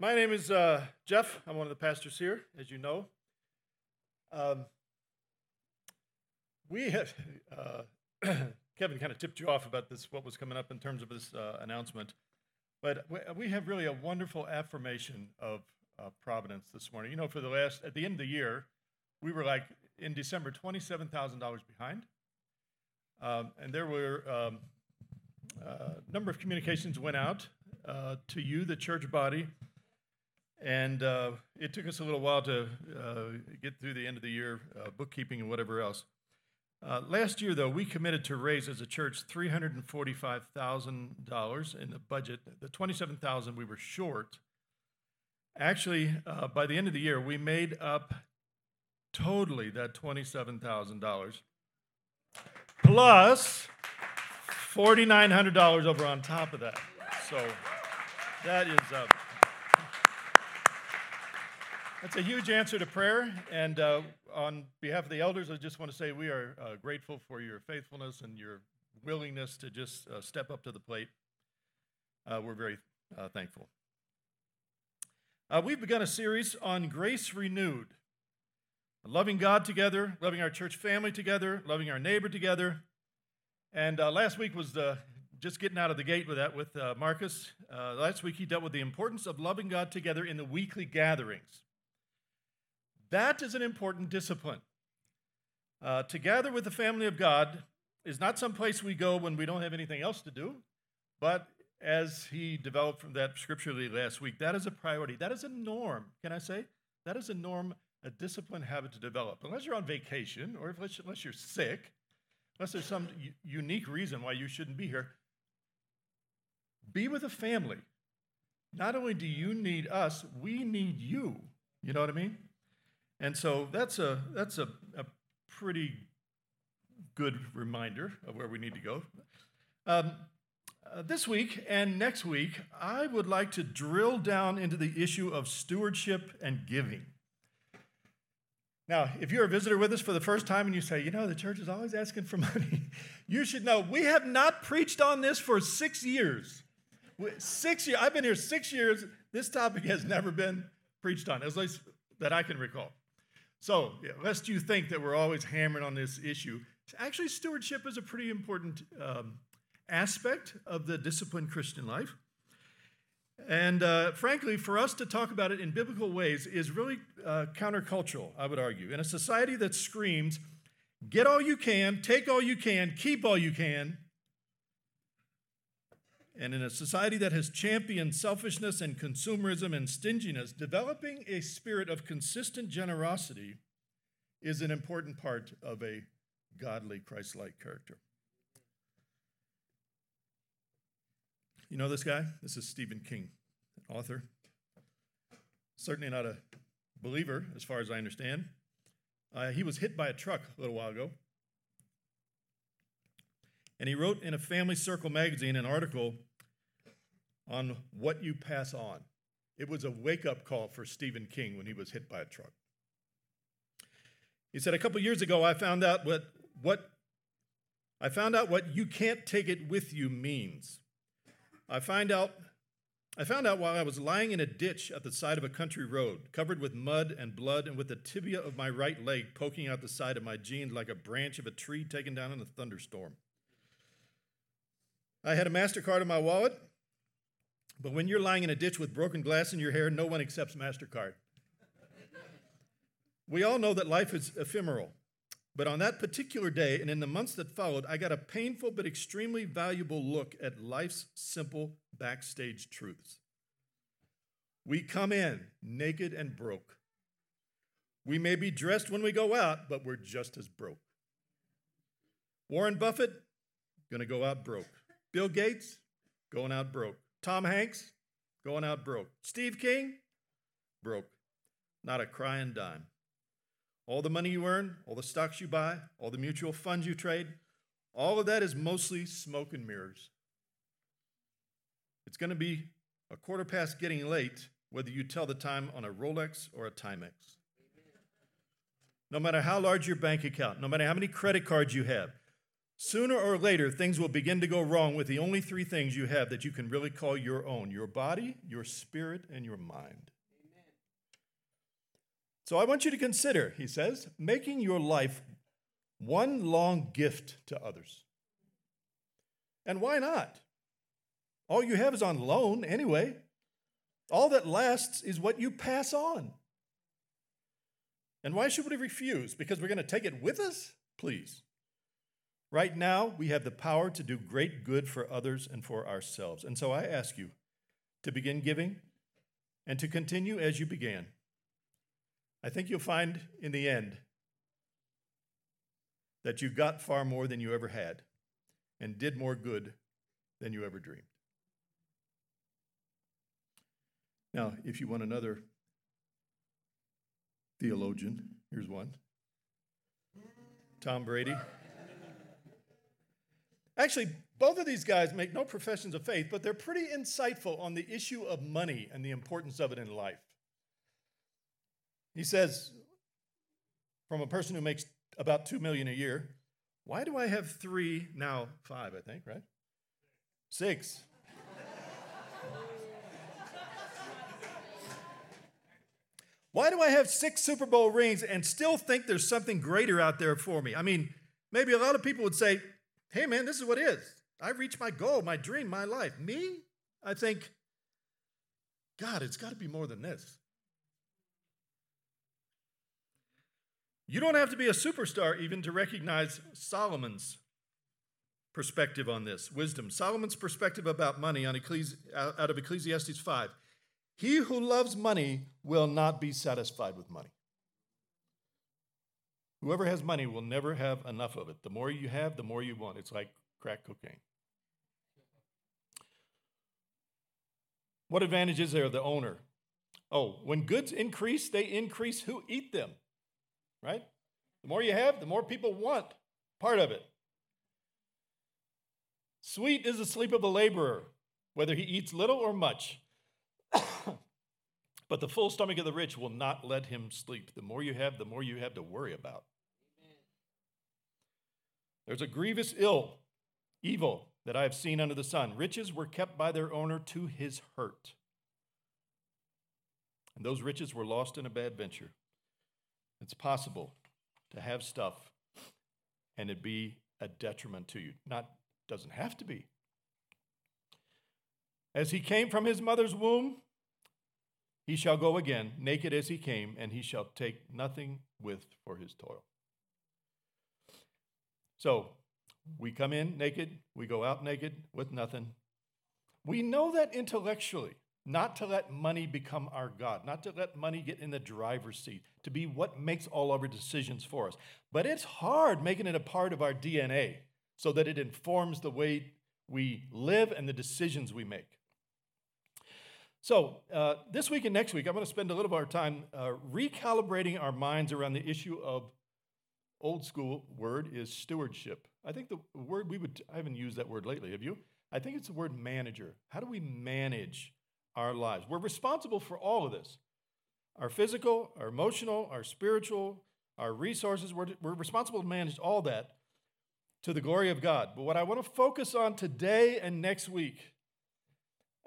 My name is uh, Jeff. I'm one of the pastors here, as you know. Um, we have, uh, Kevin kind of tipped you off about this, what was coming up in terms of this uh, announcement. But we have really a wonderful affirmation of providence this morning. You know, for the last, at the end of the year, we were like in December, $27,000 behind. Um, and there were a um, uh, number of communications went out uh, to you, the church body, and uh, it took us a little while to uh, get through the end of the year, uh, bookkeeping and whatever else. Uh, last year, though, we committed to raise as a church $345,000 in the budget. The 27,000 we were short. Actually, uh, by the end of the year, we made up totally that $27,000 plus $4,900 over on top of that. So that is. Uh, that's a huge answer to prayer. And uh, on behalf of the elders, I just want to say we are uh, grateful for your faithfulness and your willingness to just uh, step up to the plate. Uh, we're very uh, thankful. Uh, we've begun a series on grace renewed loving God together, loving our church family together, loving our neighbor together. And last week was the just getting out of the gate with that with Marcus. Last week he dealt with the importance of loving God together in the weekly gatherings. That is an important discipline. Uh, to gather with the family of God is not some place we go when we don't have anything else to do, but as he developed from that scripturally last week, that is a priority. That is a norm, can I say? That is a norm, a discipline habit to develop. Unless you're on vacation or if, unless you're sick, unless there's some u- unique reason why you shouldn't be here, be with a family. Not only do you need us, we need you. You know what I mean? And so that's a, that's a, a pretty good reminder of where we need to go. Um, uh, this week and next week, I would like to drill down into the issue of stewardship and giving. Now, if you're a visitor with us for the first time and you say, you know, the church is always asking for money, you should know we have not preached on this for six years. Six years. I've been here six years. This topic has never been preached on, at least that I can recall. So, lest you think that we're always hammering on this issue, actually, stewardship is a pretty important um, aspect of the disciplined Christian life. And uh, frankly, for us to talk about it in biblical ways is really uh, countercultural, I would argue. In a society that screams, get all you can, take all you can, keep all you can, and in a society that has championed selfishness and consumerism and stinginess, developing a spirit of consistent generosity is an important part of a godly, Christ like character. You know this guy? This is Stephen King, an author. Certainly not a believer, as far as I understand. Uh, he was hit by a truck a little while ago. And he wrote in a Family Circle magazine an article on what you pass on. It was a wake up call for Stephen King when he was hit by a truck. He said, A couple years ago, I found out what, what I found out what you can't take it with you means. I find out I found out while I was lying in a ditch at the side of a country road, covered with mud and blood, and with the tibia of my right leg poking out the side of my jeans like a branch of a tree taken down in a thunderstorm. I had a MasterCard in my wallet, but when you're lying in a ditch with broken glass in your hair, no one accepts MasterCard. we all know that life is ephemeral. But on that particular day and in the months that followed, I got a painful but extremely valuable look at life's simple backstage truths. We come in naked and broke. We may be dressed when we go out, but we're just as broke. Warren Buffett, gonna go out broke. Bill Gates, going out broke. Tom Hanks, going out broke. Steve King, broke. Not a crying dime. All the money you earn, all the stocks you buy, all the mutual funds you trade, all of that is mostly smoke and mirrors. It's going to be a quarter past getting late, whether you tell the time on a Rolex or a Timex. No matter how large your bank account, no matter how many credit cards you have, Sooner or later, things will begin to go wrong with the only three things you have that you can really call your own your body, your spirit, and your mind. So I want you to consider, he says, making your life one long gift to others. And why not? All you have is on loan anyway. All that lasts is what you pass on. And why should we refuse? Because we're going to take it with us? Please. Right now, we have the power to do great good for others and for ourselves. And so I ask you to begin giving and to continue as you began. I think you'll find in the end that you got far more than you ever had and did more good than you ever dreamed. Now, if you want another theologian, here's one Tom Brady. Actually, both of these guys make no professions of faith, but they're pretty insightful on the issue of money and the importance of it in life. He says, from a person who makes about 2 million a year, why do I have three, now five, I think, right? Six. Why do I have six Super Bowl rings and still think there's something greater out there for me? I mean, maybe a lot of people would say, hey, man, this is what is. I reached my goal, my dream, my life. Me? I think, God, it's got to be more than this. You don't have to be a superstar even to recognize Solomon's perspective on this wisdom. Solomon's perspective about money on Ecclesi- out of Ecclesiastes 5. He who loves money will not be satisfied with money. Whoever has money will never have enough of it. The more you have, the more you want. It's like crack cocaine. What advantage is there of the owner? Oh, when goods increase, they increase who eat them, right? The more you have, the more people want part of it. Sweet is the sleep of the laborer, whether he eats little or much. but the full stomach of the rich will not let him sleep. The more you have, the more you have to worry about. Amen. There's a grievous ill, evil that I have seen under the sun. Riches were kept by their owner to his hurt. And those riches were lost in a bad venture. It's possible to have stuff and it be a detriment to you. Not doesn't have to be. As he came from his mother's womb, he shall go again, naked as he came, and he shall take nothing with for his toil. So, we come in naked, we go out naked with nothing. We know that intellectually, not to let money become our God, not to let money get in the driver's seat, to be what makes all of our decisions for us. But it's hard making it a part of our DNA so that it informs the way we live and the decisions we make. So, uh, this week and next week, I'm going to spend a little bit of our time uh, recalibrating our minds around the issue of old school word is stewardship. I think the word we would, I haven't used that word lately, have you? I think it's the word manager. How do we manage our lives? We're responsible for all of this our physical, our emotional, our spiritual, our resources. We're, we're responsible to manage all that to the glory of God. But what I want to focus on today and next week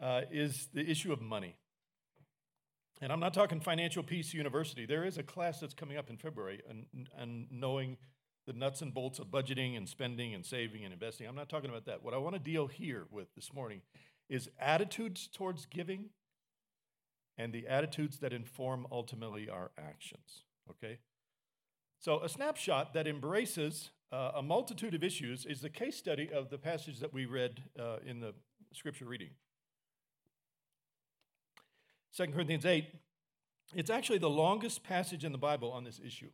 uh, is the issue of money. And I'm not talking Financial Peace University. There is a class that's coming up in February and, and knowing the nuts and bolts of budgeting and spending and saving and investing. I'm not talking about that. What I want to deal here with this morning is attitudes towards giving and the attitudes that inform ultimately our actions. Okay? So, a snapshot that embraces uh, a multitude of issues is the case study of the passage that we read uh, in the scripture reading. 2 Corinthians 8, it's actually the longest passage in the Bible on this issue.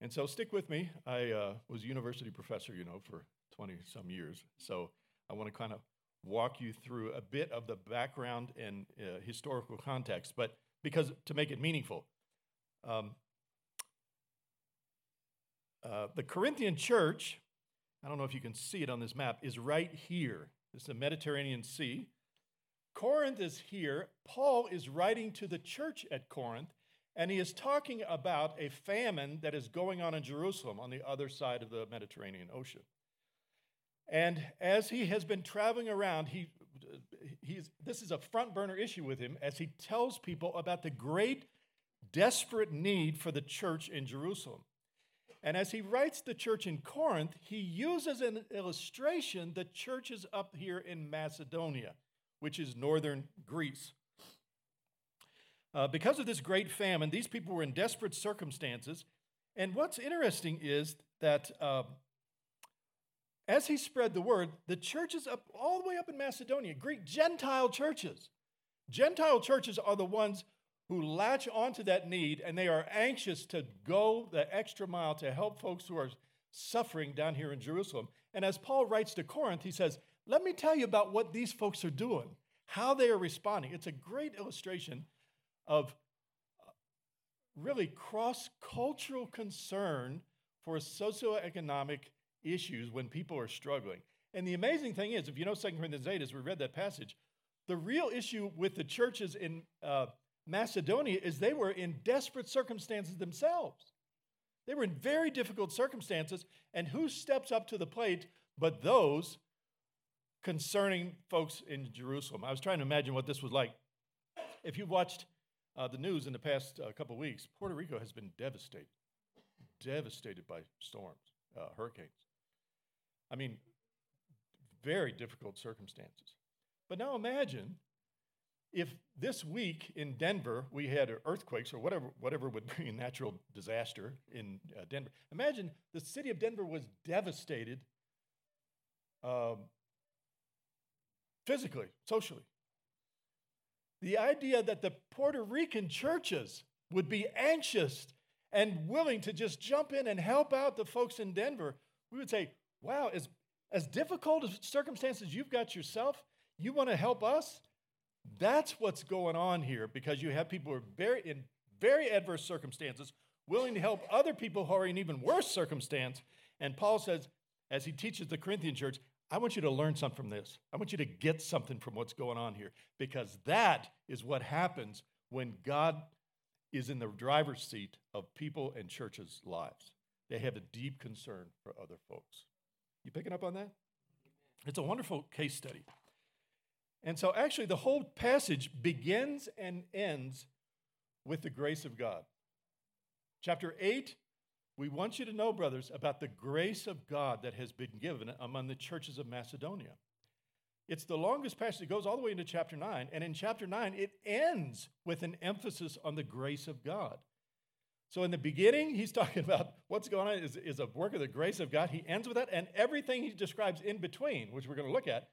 And so stick with me. I uh, was a university professor, you know, for 20 some years. So I want to kind of walk you through a bit of the background and uh, historical context, but because to make it meaningful. Um, uh, the Corinthian church, I don't know if you can see it on this map, is right here. This is the Mediterranean Sea. Corinth is here. Paul is writing to the church at Corinth, And he is talking about a famine that is going on in Jerusalem on the other side of the Mediterranean Ocean. And as he has been traveling around, he, he's, this is a front burner issue with him as he tells people about the great, desperate need for the church in Jerusalem. And as he writes the church in Corinth, he uses an illustration the churches up here in Macedonia, which is northern Greece. Uh, because of this great famine, these people were in desperate circumstances. And what's interesting is that uh, as he spread the word, the churches up all the way up in Macedonia, Greek Gentile churches, Gentile churches are the ones who latch onto that need and they are anxious to go the extra mile to help folks who are suffering down here in Jerusalem. And as Paul writes to Corinth, he says, Let me tell you about what these folks are doing, how they are responding. It's a great illustration of uh, really cross cultural concern for socioeconomic issues when people are struggling. And the amazing thing is, if you know 2 Corinthians 8, as we read that passage, the real issue with the churches in uh, Macedonia is they were in desperate circumstances themselves. They were in very difficult circumstances, and who steps up to the plate but those concerning folks in Jerusalem? I was trying to imagine what this was like. If you've watched uh, the news in the past uh, couple weeks, Puerto Rico has been devastated, devastated by storms, uh, hurricanes. I mean, very difficult circumstances. But now imagine if this week in Denver we had earthquakes or whatever, whatever would be a natural disaster in uh, Denver. Imagine the city of Denver was devastated um, physically, socially. The idea that the Puerto Rican churches would be anxious and willing to just jump in and help out the folks in Denver, we would say, wow, as, as difficult as circumstances you've got yourself, you want to help us? That's what's going on here because you have people who are very, in very adverse circumstances willing to help other people who are in even worse circumstance. And Paul says, as he teaches the Corinthian church, I want you to learn something from this. I want you to get something from what's going on here because that is what happens when God is in the driver's seat of people and churches' lives. They have a deep concern for other folks. You picking up on that? It's a wonderful case study. And so, actually, the whole passage begins and ends with the grace of God. Chapter 8, we want you to know, brothers, about the grace of God that has been given among the churches of Macedonia. It's the longest passage. It goes all the way into chapter 9. And in chapter 9, it ends with an emphasis on the grace of God. So in the beginning, he's talking about what's going on is, is a work of the grace of God. He ends with that. And everything he describes in between, which we're going to look at,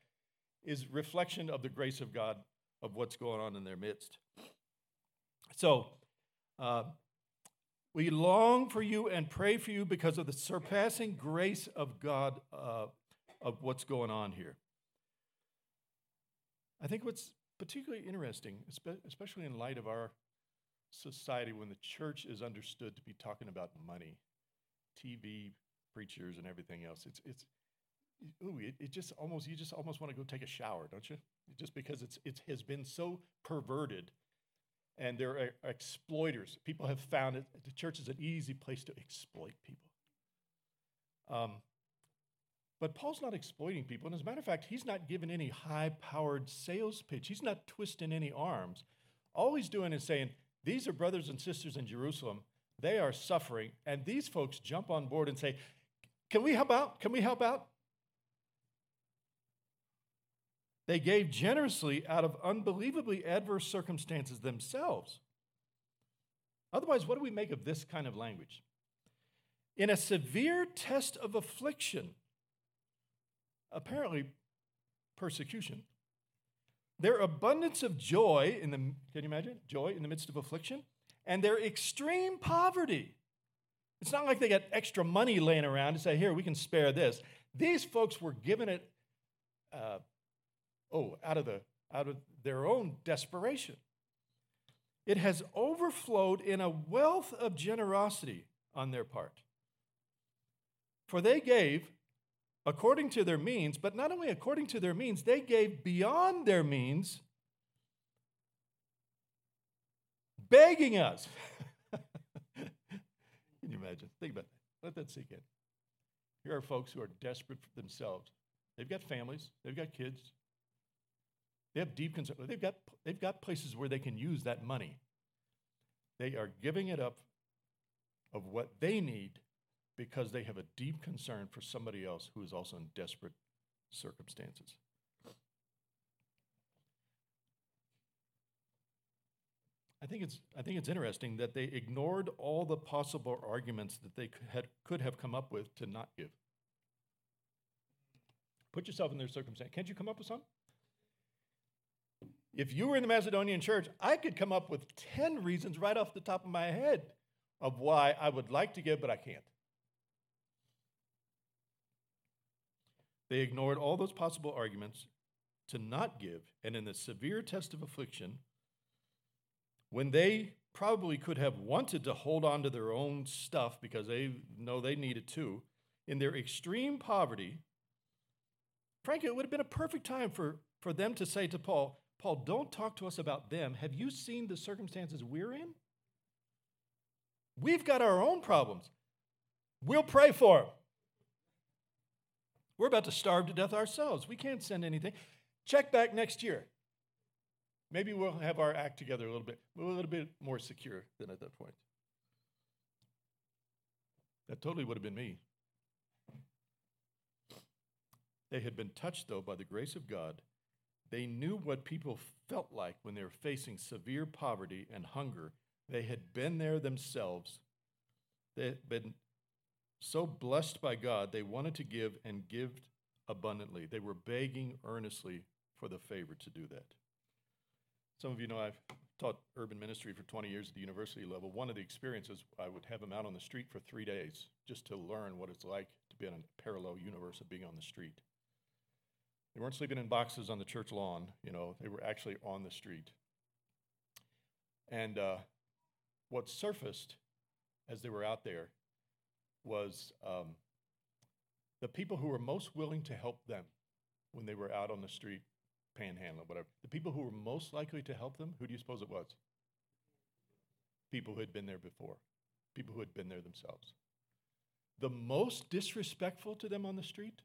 is reflection of the grace of God of what's going on in their midst. So, uh, we long for you and pray for you because of the surpassing grace of God uh, of what's going on here. I think what's particularly interesting, especially in light of our society when the church is understood to be talking about money, TV, preachers, and everything else, it's, it's, ooh, it, it just almost you just almost want to go take a shower, don't you? Just because it's it has been so perverted, and there are exploiters. People have found it. The church is an easy place to exploit people. Um, but Paul's not exploiting people, and as a matter of fact, he's not giving any high-powered sales pitch. He's not twisting any arms. All he's doing is saying, "These are brothers and sisters in Jerusalem. They are suffering, and these folks jump on board and say." Can we help out? Can we help out? They gave generously out of unbelievably adverse circumstances themselves. Otherwise, what do we make of this kind of language? In a severe test of affliction, apparently persecution, their abundance of joy in the can you imagine joy in the midst of affliction and their extreme poverty it's not like they got extra money laying around to say here we can spare this these folks were given it uh, oh, out of, the, out of their own desperation. It has overflowed in a wealth of generosity on their part. For they gave according to their means, but not only according to their means, they gave beyond their means, begging us. Can you imagine? Think about that. Let that sink in. Here are folks who are desperate for themselves. They've got families, they've got kids, they have deep concern. They've got, they've got places where they can use that money. They are giving it up of what they need because they have a deep concern for somebody else who is also in desperate circumstances. I think it's, I think it's interesting that they ignored all the possible arguments that they could, had, could have come up with to not give. Put yourself in their circumstance. Can't you come up with some? If you were in the Macedonian church, I could come up with 10 reasons right off the top of my head of why I would like to give, but I can't. They ignored all those possible arguments to not give, and in the severe test of affliction, when they probably could have wanted to hold on to their own stuff because they know they needed to, in their extreme poverty, frankly, it would have been a perfect time for, for them to say to Paul, Paul, don't talk to us about them. Have you seen the circumstances we're in? We've got our own problems. We'll pray for them. We're about to starve to death ourselves. We can't send anything. Check back next year. Maybe we'll have our act together a little bit. We're a little bit more secure than at that point. That totally would have been me. They had been touched, though, by the grace of God. They knew what people felt like when they were facing severe poverty and hunger. They had been there themselves. They had been so blessed by God, they wanted to give and give abundantly. They were begging earnestly for the favor to do that. Some of you know I've taught urban ministry for 20 years at the university level. One of the experiences, I would have them out on the street for three days just to learn what it's like to be in a parallel universe of being on the street. They weren't sleeping in boxes on the church lawn, you know, they were actually on the street. And uh, what surfaced as they were out there was um, the people who were most willing to help them when they were out on the street panhandling, whatever. The people who were most likely to help them, who do you suppose it was? People who had been there before, people who had been there themselves. The most disrespectful to them on the street?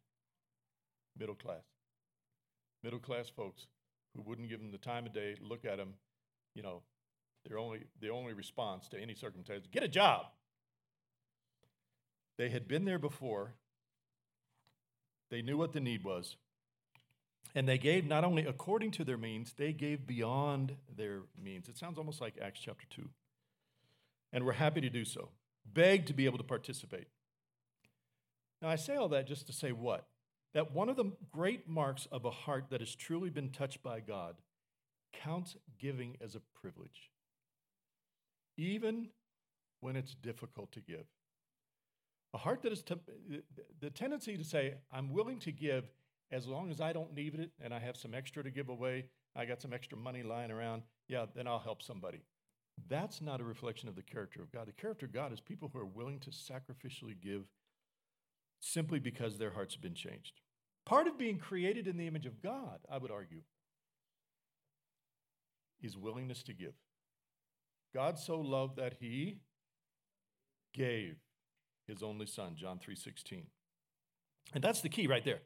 Middle class. Middle class folks who wouldn't give them the time of day, look at them, you know, their only, the only response to any circumstance, get a job. They had been there before. They knew what the need was. And they gave not only according to their means, they gave beyond their means. It sounds almost like Acts chapter 2. And we're happy to do so. Beg to be able to participate. Now, I say all that just to say what? That one of the great marks of a heart that has truly been touched by God counts giving as a privilege, even when it's difficult to give. A heart that is the tendency to say, I'm willing to give as long as I don't need it and I have some extra to give away, I got some extra money lying around, yeah, then I'll help somebody. That's not a reflection of the character of God. The character of God is people who are willing to sacrificially give simply because their hearts have been changed. Part of being created in the image of God, I would argue, is willingness to give. God so loved that he gave his only son, John 3:16. And that's the key right there.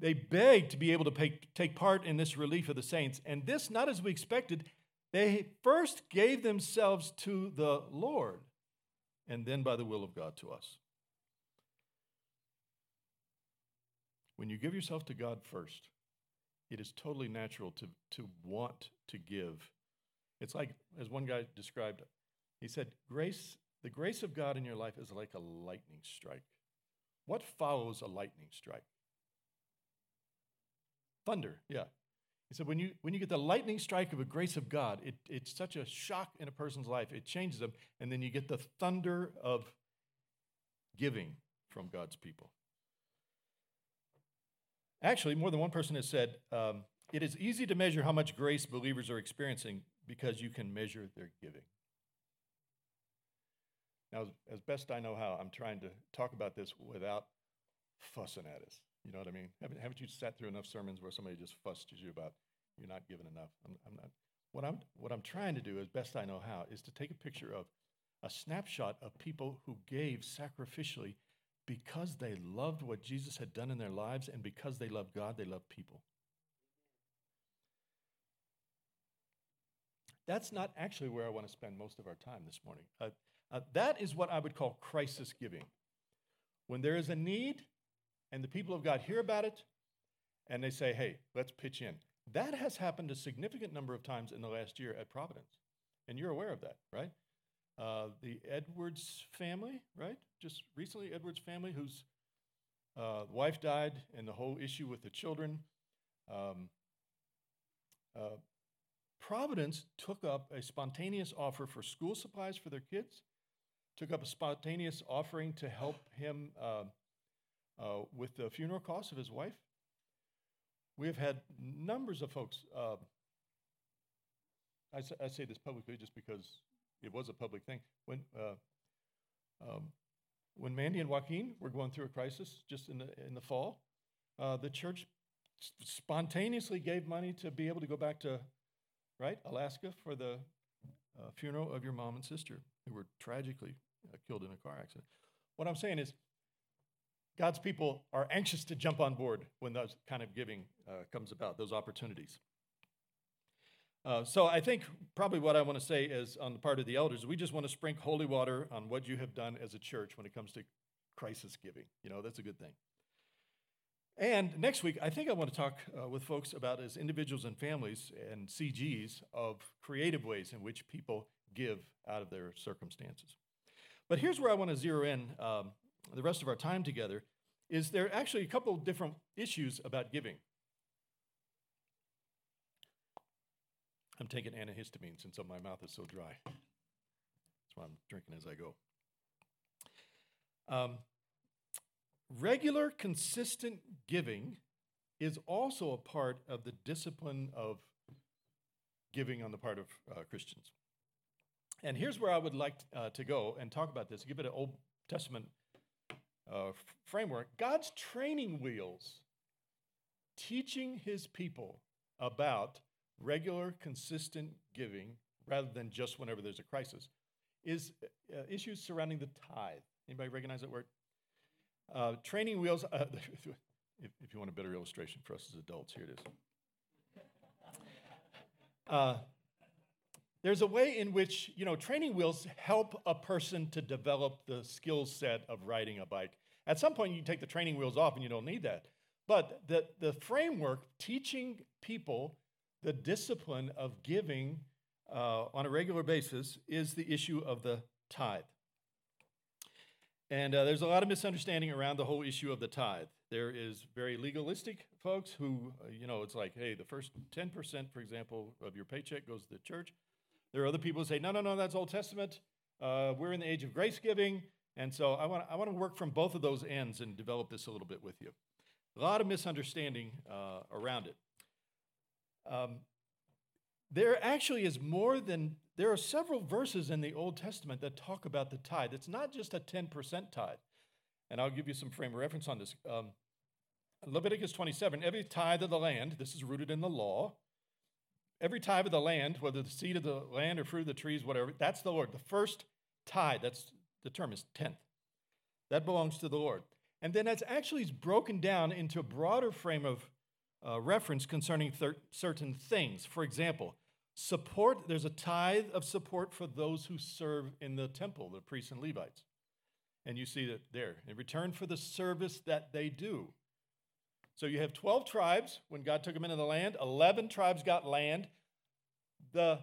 They begged to be able to pay, take part in this relief of the saints, and this not as we expected. They first gave themselves to the Lord, and then by the will of God to us. When you give yourself to God first, it is totally natural to, to want to give. It's like, as one guy described, he said, grace, the grace of God in your life is like a lightning strike. What follows a lightning strike? Thunder, yeah. He said, when you, when you get the lightning strike of a grace of God, it, it's such a shock in a person's life. It changes them. And then you get the thunder of giving from God's people. Actually, more than one person has said, um, it is easy to measure how much grace believers are experiencing because you can measure their giving. Now, as, best I know how, I'm trying to talk about this without fussing at us. You know what I mean? Haven't, haven't you sat through enough sermons where somebody just fussed you about you're not giving enough? I'm, I'm not. What I'm, what I'm trying to do, as best I know how, is to take a picture of a snapshot of people who gave sacrificially because they loved what Jesus had done in their lives and because they loved God, they loved people. That's not actually where I want to spend most of our time this morning. Uh, uh, that is what I would call crisis giving. When there is a need and the people of God hear about it and they say, hey, let's pitch in. That has happened a significant number of times in the last year at Providence. And you're aware of that, right? Uh, the Edwards family, right? Just recently, Edwards family, whose uh, wife died, and the whole issue with the children. Um, uh, Providence took up a spontaneous offer for school supplies for their kids, took up a spontaneous offering to help him uh, uh, with the funeral costs of his wife. We have had numbers of folks. I, I, say this publicly just because it was a public thing. When uh, um, when Mandy and Joaquin were going through a crisis just in the in the fall, uh, the church spontaneously gave money to be able to go back to right Alaska for the uh, funeral of your mom and sister who were tragically uh, killed in a car accident. What I'm saying is, God's people are anxious to jump on board when those kind of giving uh, comes about, those opportunities. Uh, so I think probably what I want to say is on the part of the elders, we just want to sprinkle holy water on what you have done as a church when it comes to crisis giving. You know, that's a good thing. And next week, I think I want to talk uh, with folks about as individuals and families and CGs of creative ways in which people give out of their circumstances. But here's where I want to zero in um, the rest of our time together is there actually a couple different issues about giving. I'm taking antihistamine since my mouth is so dry. That's why I'm drinking as I go. Um, regular, consistent giving is also a part of the discipline of giving on the part of uh, Christians. And here's where I would like uh, to go and talk about this, give it an Old Testament uh, framework. God's training wheels, teaching his people about regular, consistent giving rather than just whenever there's a crisis, is uh, issues surrounding the tithe. Anybody recognize that word? Uh, training wheels. Uh, if, if, you want a better illustration for us as adults, here it is. Uh, there's a way in which you know training wheels help a person to develop the skill set of riding a bike. At some point, you take the training wheels off, and you don't need that. But the, the framework teaching people the discipline of giving uh, on a regular basis is the issue of the tithe. And uh, there's a lot of misunderstanding around the whole issue of the tithe. There is very legalistic folks who, uh, you know, it's like, hey, the first 10%, for example, of your paycheck goes to the church. There are other people who say, no, no, no, that's Old Testament. Uh, we're in the age of grace giving. And so I want, I want to work from both of those ends and develop this a little bit with you. A lot of misunderstanding uh, around it. Um, there actually is more than, there are several verses in the Old Testament that talk about the tithe. It's not just a 10% tithe. And I'll give you some frame of reference on this. Um, Leviticus 27 every tithe of the land, this is rooted in the law. Every tithe of the land, whether the seed of the land or fruit of the trees, whatever, that's the Lord. The first tithe, that's the term is tenth. That belongs to the Lord. And then that's actually broken down into a broader frame of uh, reference concerning thir- certain things. For example, support, there's a tithe of support for those who serve in the temple, the priests and Levites. And you see that there, in return for the service that they do. So you have 12 tribes when God took them into the land, 11 tribes got land. The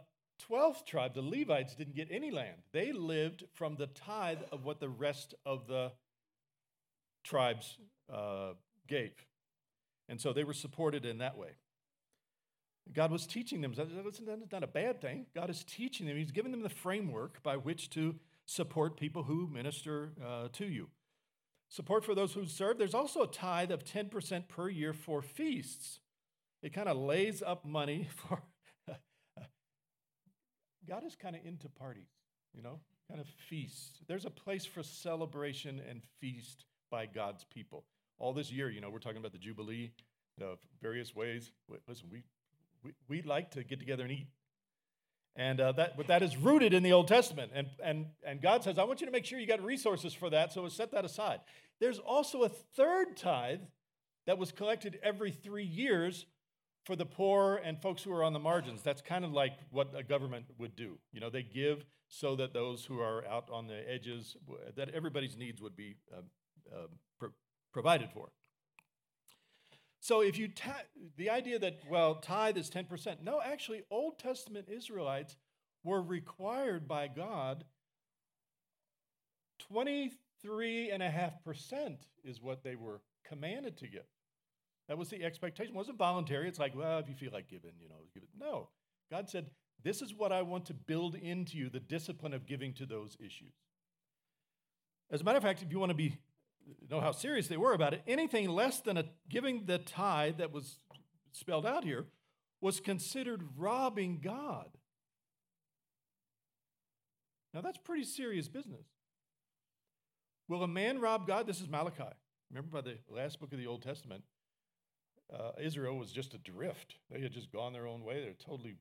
12th tribe, the Levites, didn't get any land. They lived from the tithe of what the rest of the tribes uh, gave. And so they were supported in that way. God was teaching them. That's not a bad thing. God is teaching them. He's giving them the framework by which to support people who minister uh, to you. Support for those who serve. There's also a tithe of 10% per year for feasts. It kind of lays up money for. God is kind of into parties, you know, kind of feasts. There's a place for celebration and feast by God's people all this year, you know, we're talking about the Jubilee, the various ways. Listen, we, we, we like to get together and eat. And uh, that, but that is rooted in the Old Testament. And, and, and God says, I want you to make sure you got resources for that, so set that aside. There's also a third tithe that was collected every three years for the poor and folks who are on the margins. That's kind of like what a government would do. You know, they give so that those who are out on the edges, that everybody's needs would be uh, uh, provided for. So if you the idea that well tithe is 10%, no, actually Old Testament Israelites were required by God 23.5% is what they were commanded to give. That was the expectation. It wasn't voluntary. It's like, well, if you feel like giving, you know, give it. No. God said, this is what I want to build into you, the discipline of giving to those issues. As a matter of fact, if you want to be know how serious they were about it, anything less than a, giving the tithe that was spelled out here was considered robbing God. Now that's pretty serious business. Will a man rob God? This is Malachi. Remember by the last book of the Old Testament, uh, Israel was just adrift. They had just gone their own way. They're totally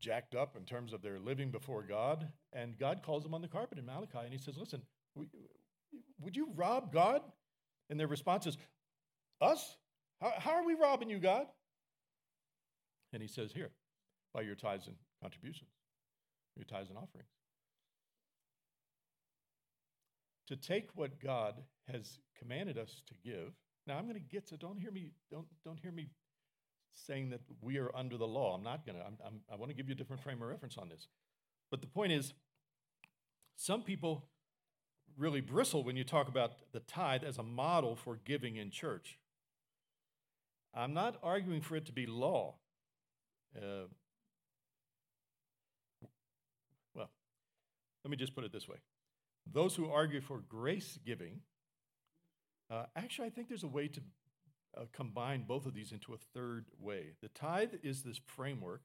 jacked up in terms of their living before God. And God calls them on the carpet in Malachi and he says, Listen, we, would you rob God? And their response is, Us? How, how are we robbing you, God? And he says, Here, by your tithes and contributions, your tithes and offerings. To take what God has commanded us to give. Now I'm going to get to don't hear me don't don't hear me saying that we are under the law. I'm not going to. I'm, I'm, I want to give you a different frame of reference on this. But the point is, some people really bristle when you talk about the tithe as a model for giving in church. I'm not arguing for it to be law. Uh, well, let me just put it this way those who argue for grace giving, uh, actually, I think there's a way to uh, combine both of these into a third way. The tithe is this framework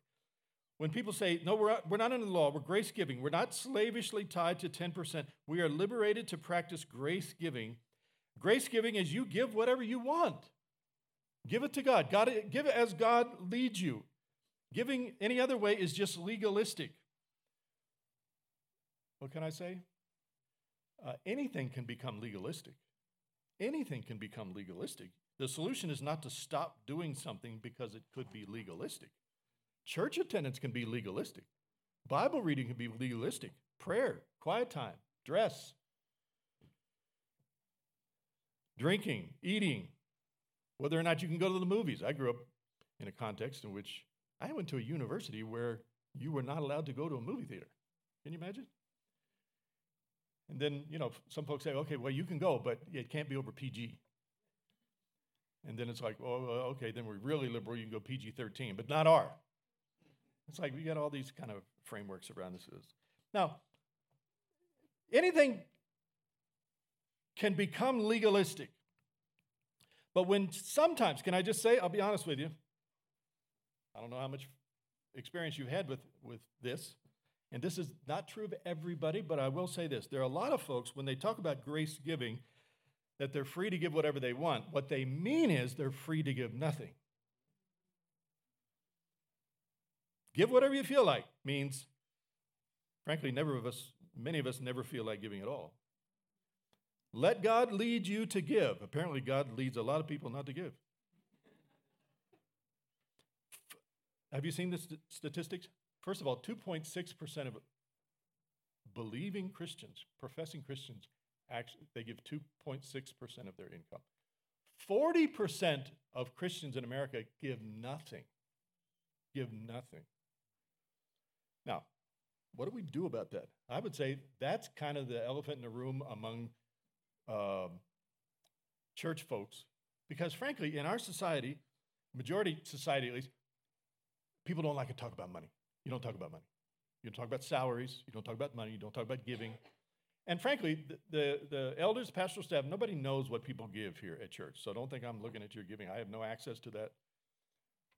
when people say, no, we're, we're not under the law, we're grace giving, we're not slavishly tied to 10%, we are liberated to practice grace giving. Grace giving is you give whatever you want. Give it to God. God give it as God leads you. Giving any other way is just legalistic. What can I say? Uh, anything can become legalistic. Anything can become legalistic. The solution is not to stop doing something because it could be legalistic. Church attendance can be legalistic. Bible reading can be legalistic. Prayer, quiet time, dress, drinking, eating, whether or not you can go to the movies. I grew up in a context in which I went to a university where you were not allowed to go to a movie theater. Can you imagine? And then, you know, some folks say, okay, well, you can go, but it can't be over PG. And then it's like, oh, okay, then we're really liberal, you can go PG 13, but not R. It's like we got all these kind of frameworks around this. Now, anything can become legalistic. But when sometimes, can I just say, I'll be honest with you, I don't know how much experience you've had with, with this, and this is not true of everybody, but I will say this. There are a lot of folks, when they talk about grace giving, that they're free to give whatever they want. What they mean is they're free to give nothing. Give whatever you feel like means, frankly, never of us, many of us never feel like giving at all. Let God lead you to give. Apparently, God leads a lot of people not to give. Have you seen the st- statistics? First of all, 2.6% of believing Christians, professing Christians, actually they give 2.6% of their income. 40% of Christians in America give nothing. Give nothing. Now, what do we do about that? I would say that's kind of the elephant in the room among um, church folks, because frankly, in our society, majority society at least, people don't like to talk about money. You don't talk about money. You don't talk about salaries. You don't talk about money. You don't talk about giving. And frankly, the, the, the, elders, pastoral staff, nobody knows what people give here at church. So don't think I'm looking at your giving. I have no access to that.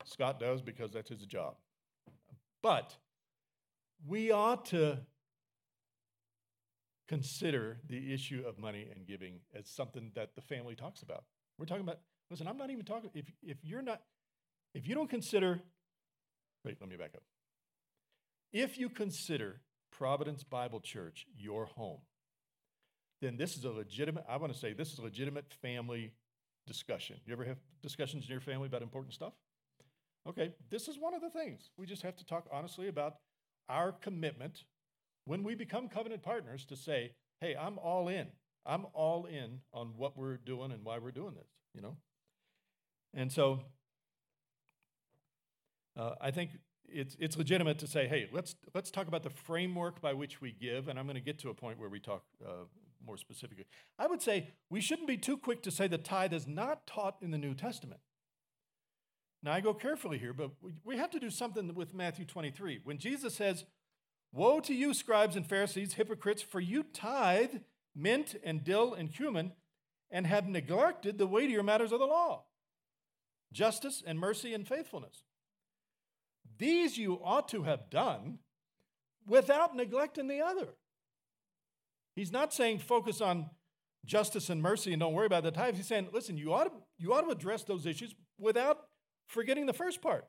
Scott does because that's his job. But we ought to consider the issue of money and giving as something that the family talks about. We're talking about, listen, I'm not even talking, if, if you're not, if you don't consider, wait, let me back up. if you consider Providence Bible Church your home, then this is a legitimate, I want to say, this is a legitimate family discussion. You ever have discussions in your family about important stuff? Okay, this is one of the things. We just have to talk honestly about our commitment when we become covenant partners to say, hey, I'm all in. I'm all in on what we're doing and why we're doing this, you know? And so uh, I think it's, it's legitimate to say, hey, let's, let's talk about the framework by which we give, and I'm going to get to a point where we talk uh, more specifically. I would say we shouldn't be too quick to say the tithe is not taught in the New Testament. Now, I go carefully here, but we have to do something with Matthew 23. When Jesus says, Woe to you, scribes and Pharisees, hypocrites, for you tithe mint and dill and cumin and have neglected the weightier matters of the law justice and mercy and faithfulness. These you ought to have done without neglecting the other. He's not saying focus on justice and mercy and don't worry about the tithes. He's saying, listen, you ought to, you ought to address those issues without forgetting the first part.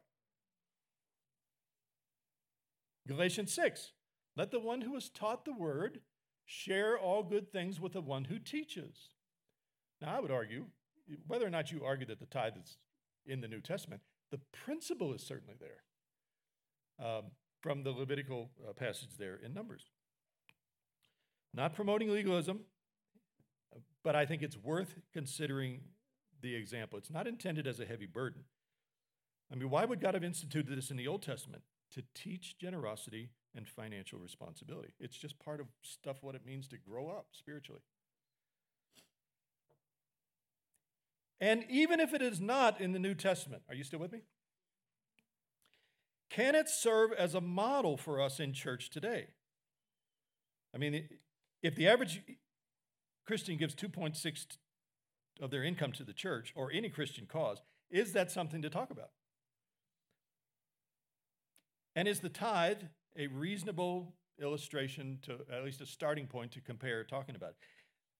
Galatians 6 Let the one who is taught the word share all good things with the one who teaches. Now, I would argue, whether or not you argue that the tithe is in the New Testament, the principle is certainly there um, from the Levitical uh, passage there in Numbers. Not promoting legalism, but I think it's worth considering the example. It's not intended as a heavy burden. I mean, why would God have instituted this in the Old Testament? To teach generosity and financial responsibility. It's just part of stuff what it means to grow up spiritually. And even if it is not in the New Testament, are you still with me? Can it serve as a model for us in church today? I mean, if the average Christian gives 2.6 of their income to the church or any Christian cause, is that something to talk about? And is the tithe a reasonable illustration to at least a starting point to compare talking about it?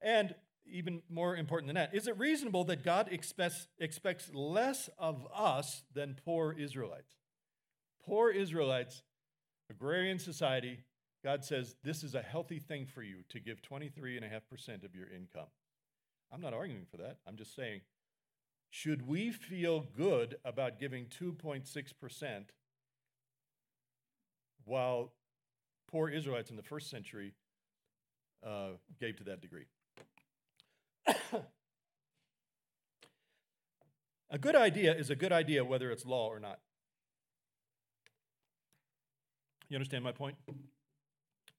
And even more important than that, is it reasonable that God expects, expects less of us than poor Israelites? Poor Israelites, agrarian society, God says this is a healthy thing for you to give 23.5% of your income. I'm not arguing for that. I'm just saying, should we feel good about giving 2.6% while poor Israelites in the first century uh, gave to that degree? a good idea is a good idea whether it's law or not. You understand my point?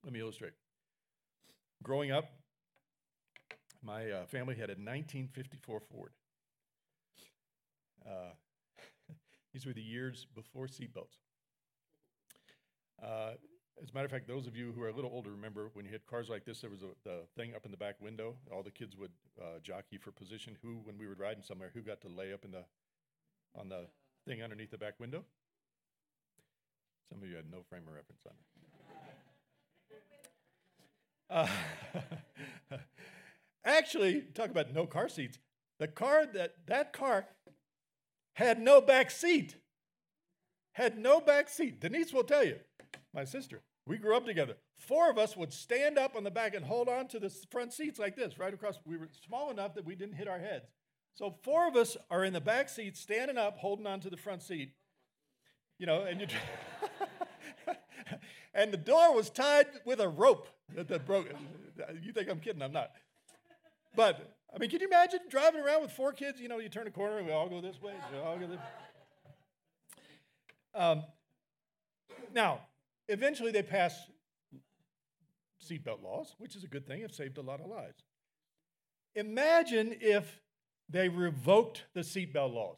Let me illustrate. Growing up, my uh, family had a 1954 Ford. Uh, these were the years before seatbelts. Uh, as a matter of fact, those of you who are a little older remember when you had cars like this, there was a the thing up in the back window. All the kids would uh, jockey for position. Who, when we were riding somewhere, who got to lay up in the on the thing underneath the back window? Some of you had no frame of reference on it. Uh, actually, talk about no car seats. The car that that car had no back seat. Had no back seat. Denise will tell you my sister. We grew up together. Four of us would stand up on the back and hold on to the front seats like this, right across. We were small enough that we didn't hit our heads. So four of us are in the back seat, standing up, holding on to the front seat. You know, and you. and the door was tied with a rope that, that broke. You think I'm kidding? I'm not. But I mean, can you imagine driving around with four kids? You know, you turn a corner and we all go this way. We all go this. Um, now, Eventually, they passed seatbelt laws, which is a good thing. It saved a lot of lives. Imagine if they revoked the seatbelt laws.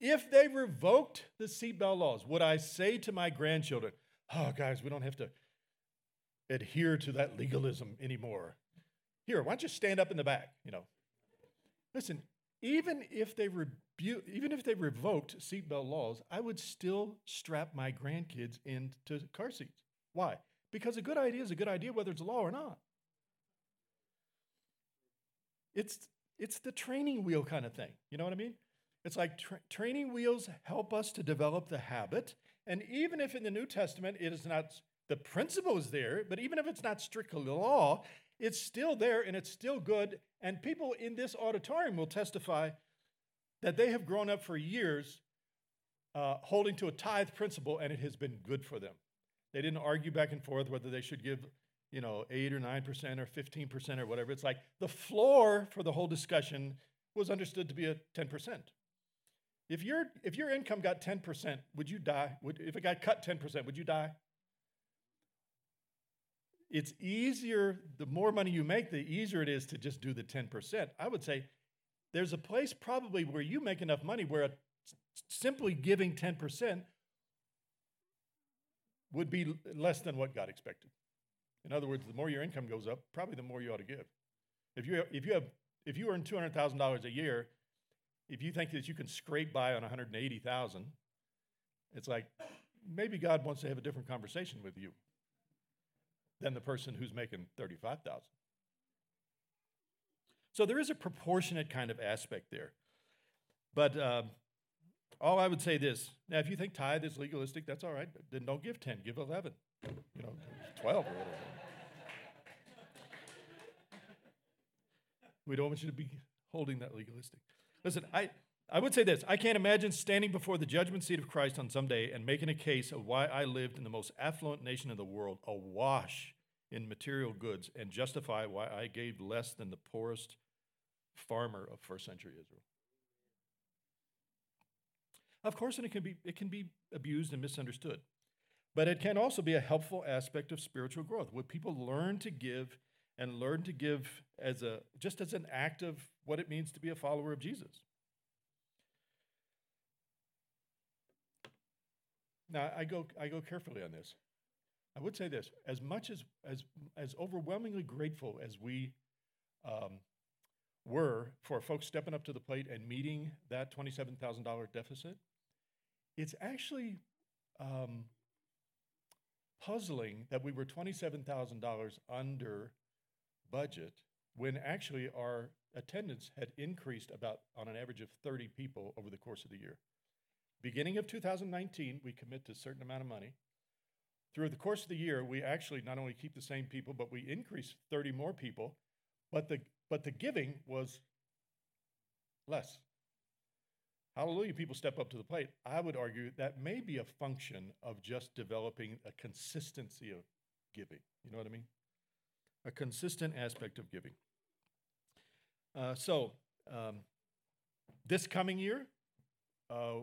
If they revoked the seatbelt laws, would I say to my grandchildren, oh, guys, we don't have to adhere to that legalism anymore? Here, why don't you stand up in the back? You know, listen, even if they rebu- even if they revoked seatbelt laws, I would still strap my grandkids into car seats. Why? Because a good idea is a good idea whether it's a law or not. It's it's the training wheel kind of thing. You know what I mean? It's like tra- training wheels help us to develop the habit. And even if in the New Testament it is not, the principle is there, but even if it's not strictly law, it's still there and it's still good. And people in this auditorium will testify that they have grown up for years uh, holding to a tithe principle and it has been good for them. They didn't argue back and forth whether they should give, you know, 8 or 9% or 15% or whatever. It's like the floor for the whole discussion was understood to be a 10%. If your, if your income got 10%, would you die? Would, if it got cut 10%, would you die? It's easier, the more money you make, the easier it is to just do the 10%. I would say there's a place probably where you make enough money where simply giving 10% would be less than what God expected. In other words, the more your income goes up, probably the more you ought to give. If you, if you, have, if you earn $200,000 a year, if you think that you can scrape by on 180,000, it's like maybe God wants to have a different conversation with you than the person who's making 35,000. So there is a proportionate kind of aspect there. But uh, all I would say this now, if you think tithe is legalistic, that's all right. Then don't give 10, give 11, you know, 12 or whatever. We don't want you to be holding that legalistic. Listen, I, I would say this I can't imagine standing before the judgment seat of Christ on some day and making a case of why I lived in the most affluent nation in the world, awash in material goods, and justify why I gave less than the poorest farmer of first century Israel. Of course, and it can be it can be abused and misunderstood. But it can also be a helpful aspect of spiritual growth, where people learn to give and learn to give as a just as an act of what it means to be a follower of Jesus. Now, I go, I go carefully on this. I would say this as much as, as, as overwhelmingly grateful as we um, were for folks stepping up to the plate and meeting that $27,000 deficit, it's actually um, puzzling that we were $27,000 under budget when actually our attendance had increased about on an average of 30 people over the course of the year. Beginning of 2019, we commit to a certain amount of money. Through the course of the year, we actually not only keep the same people, but we increase 30 more people, but the, but the giving was less. Hallelujah, people step up to the plate. I would argue that may be a function of just developing a consistency of giving. You know what I mean? A consistent aspect of giving. Uh, so, um, this coming year, uh,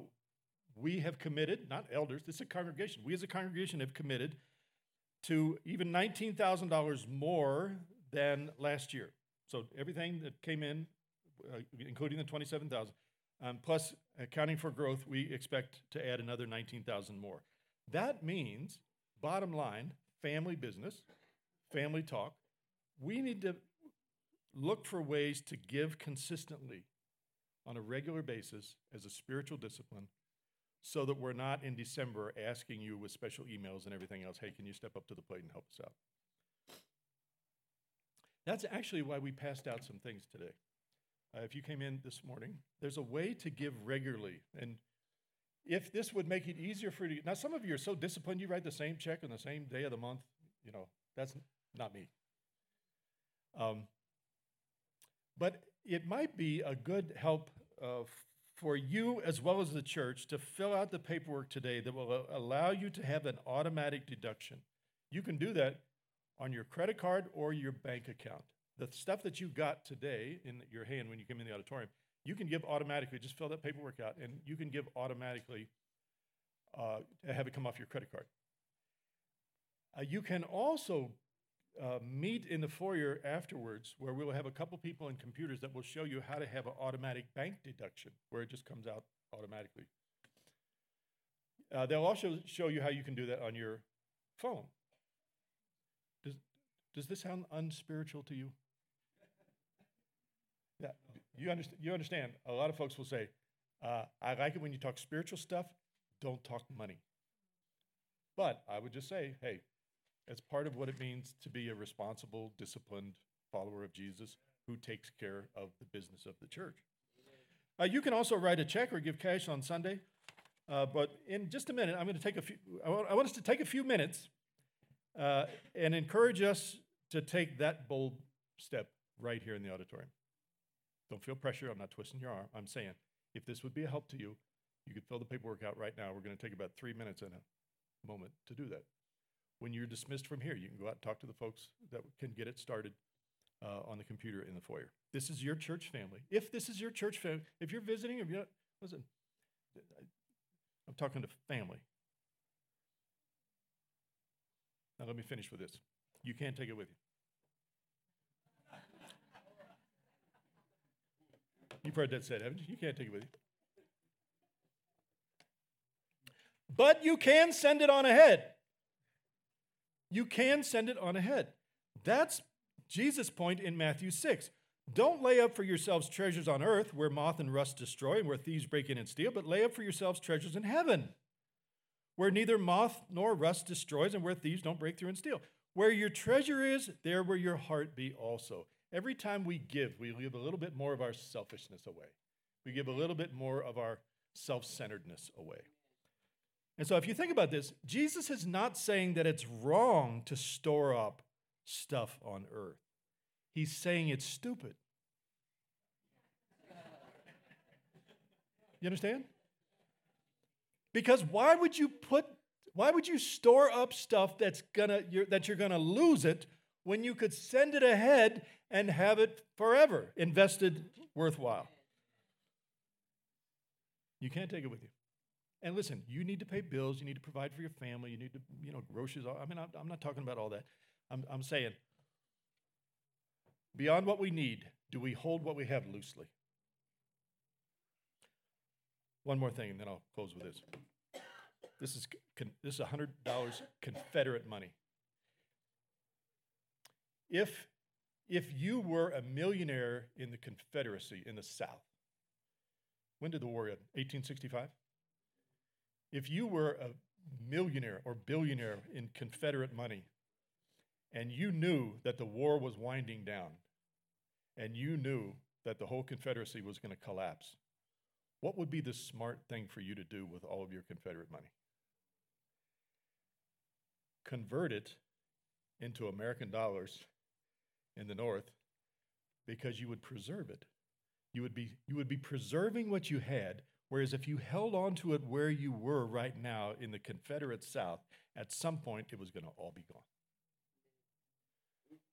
we have committed, not elders, this is a congregation. We as a congregation have committed to even $19,000 more than last year. So everything that came in, uh, including the 27,000, um, plus accounting for growth, we expect to add another 19,000 more. That means, bottom line, family business, family talk. We need to look for ways to give consistently on a regular basis as a spiritual discipline so that we're not in December asking you with special emails and everything else, hey, can you step up to the plate and help us out? That's actually why we passed out some things today. Uh, if you came in this morning, there's a way to give regularly. And if this would make it easier for you, now some of you are so disciplined, you write the same check on the same day of the month. You know, that's not me. Um, but it might be a good help uh, for you as well as the church to fill out the paperwork today that will allow you to have an automatic deduction. You can do that on your credit card or your bank account. The stuff that you got today in your hand when you came in the auditorium, you can give automatically. Just fill that paperwork out, and you can give automatically uh, have it come off your credit card. Uh, you can also uh, meet in the foyer afterwards where we will have a couple people and computers that will show you how to have an automatic bank deduction where it just comes out automatically. Uh, they'll also show you how you can do that on your phone. Does, does this sound unspiritual to you? Yeah, you understand, you understand. A lot of folks will say, uh, I like it when you talk spiritual stuff, don't talk money. But I would just say, hey, as part of what it means to be a responsible, disciplined follower of Jesus who takes care of the business of the church. Uh, you can also write a check or give cash on Sunday. Uh, but in just a minute, I'm going to take a few, I want, us to take a few minutes uh, and encourage us to take that bold step right here in the auditorium. Don't feel pressure. I'm not twisting your arm. I'm saying if this would be a help to you, you could fill the paperwork out right now. We're going to take about three minutes and a moment to do that. When you're dismissed from here, you can go out and talk to the folks that can get it started uh, on the computer in the foyer. This is your church family. If this is your church family, if you're visiting, if you're, listen, I'm talking to family. Now let me finish with this. You can't take it with you. You've heard that said, haven't you? You can't take it with you. But you can send it on ahead. You can send it on ahead. That's Jesus' point in Matthew 6. Don't lay up for yourselves treasures on earth where moth and rust destroy and where thieves break in and steal, but lay up for yourselves treasures in heaven where neither moth nor rust destroys and where thieves don't break through and steal. Where your treasure is, there will your heart be also. Every time we give, we give a little bit more of our selfishness away. We give a little bit more of our self centeredness away. And so, if you think about this, Jesus is not saying that it's wrong to store up stuff on earth, he's saying it's stupid. You understand? Because why would you put why would you store up stuff that's gonna you're, that you're gonna lose it when you could send it ahead and have it forever invested worthwhile? You can't take it with you. And listen, you need to pay bills, you need to provide for your family, you need to, you know, groceries. I mean, I'm not talking about all that. I'm, I'm saying, beyond what we need, do we hold what we have loosely? One more thing, and then I'll close with this. This is this is hundred dollars Confederate money. If if you were a millionaire in the Confederacy in the South, when did the war end? 1865. If you were a millionaire or billionaire in Confederate money, and you knew that the war was winding down, and you knew that the whole Confederacy was going to collapse, what would be the smart thing for you to do with all of your Confederate money? Convert it into American dollars in the North because you would preserve it. You would be, you would be preserving what you had, whereas if you held on to it where you were right now in the Confederate South, at some point it was going to all be gone.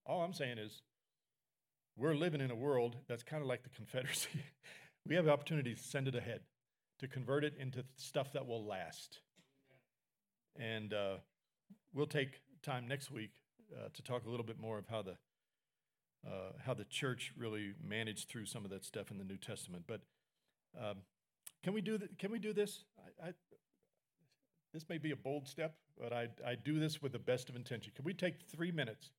All I'm saying is, we're living in a world that's kind of like the Confederacy. we have the opportunity to send it ahead, to convert it into stuff that will last. And uh, we'll take time next week uh, to talk a little bit more of how the uh, how the church really managed through some of that stuff in the New Testament. But um, can we do th- Can we do this? I, I, this may be a bold step, but I, I do this with the best of intention. Can we take three minutes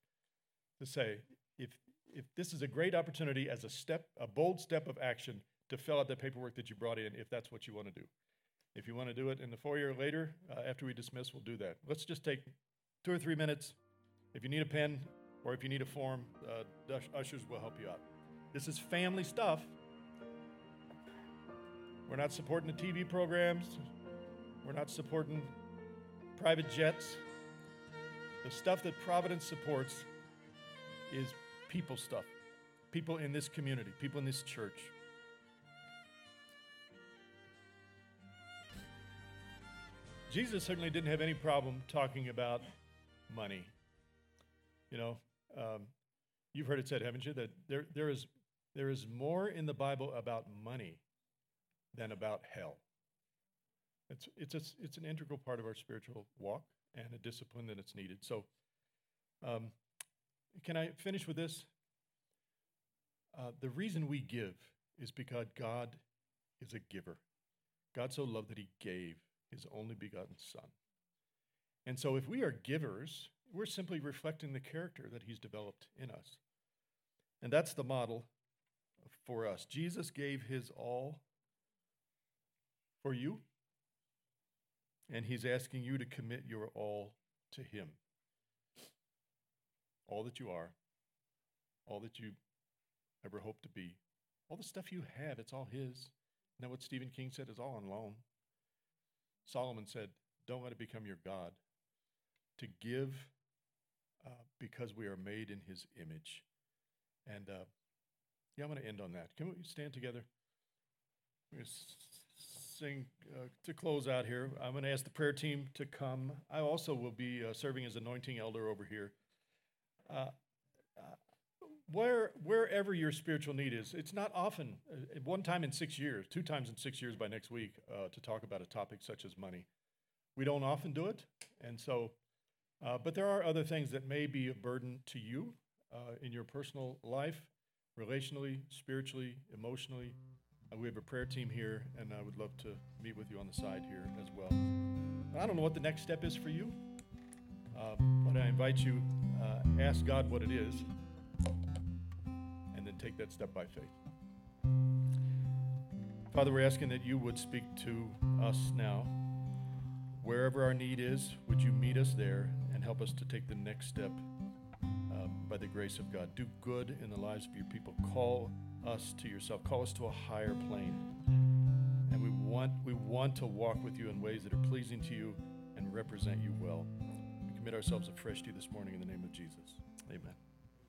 to say, if if this is a great opportunity as a step, a bold step of action to fill out the paperwork that you brought in if that's what you want to do. If you want to do it in the foyer later, uh, after we dismiss, we'll do that. Let's just take two or three minutes. If you need a pen or if you need a form, uh, ushers will help you out. This is family stuff. We're not supporting the TV programs, we're not supporting private jets. The stuff that Providence supports is people stuff, people in this community, people in this church. Jesus certainly didn't have any problem talking about money. You know, um, you've heard it said, haven't you, that there, there, is, there is more in the Bible about money than about hell. It's, it's, a, it's an integral part of our spiritual walk and a discipline that it's needed. So, um, can I finish with this? Uh, the reason we give is because God is a giver. God so loved that he gave his only begotten Son. And so, if we are givers, we're simply reflecting the character that he's developed in us. And that's the model for us. Jesus gave his all for you, and he's asking you to commit your all to him. All that you are, all that you ever hope to be, all the stuff you have, it's all his. Isn't what Stephen King said? is all on loan. Solomon said, Don't let it become your God. To give uh, because we are made in his image. And uh, yeah, I'm going to end on that. Can we stand together? We're sing uh, to close out here. I'm going to ask the prayer team to come. I also will be uh, serving as anointing elder over here. Uh, uh, where, wherever your spiritual need is, it's not often, uh, one time in six years, two times in six years by next week, uh, to talk about a topic such as money. We don't often do it, and so, but there are other things that may be a burden to you in your personal life, relationally, spiritually, emotionally. Uh, we have a prayer team here, and I would love to meet with you on the side here as well. I don't know what the next step is for you, uh, but I invite you, uh, ask God what it is, and then take that step by faith. Father, we're asking that you would speak to us now. Wherever our need is, would you meet us there and help us to take the next step uh, by the grace of God? Do good in the lives of your people. Call us to yourself. Call us to a higher plane. And we want, we want to walk with you in ways that are pleasing to you and represent you well. We commit ourselves afresh to you this morning in the name of Jesus. Amen.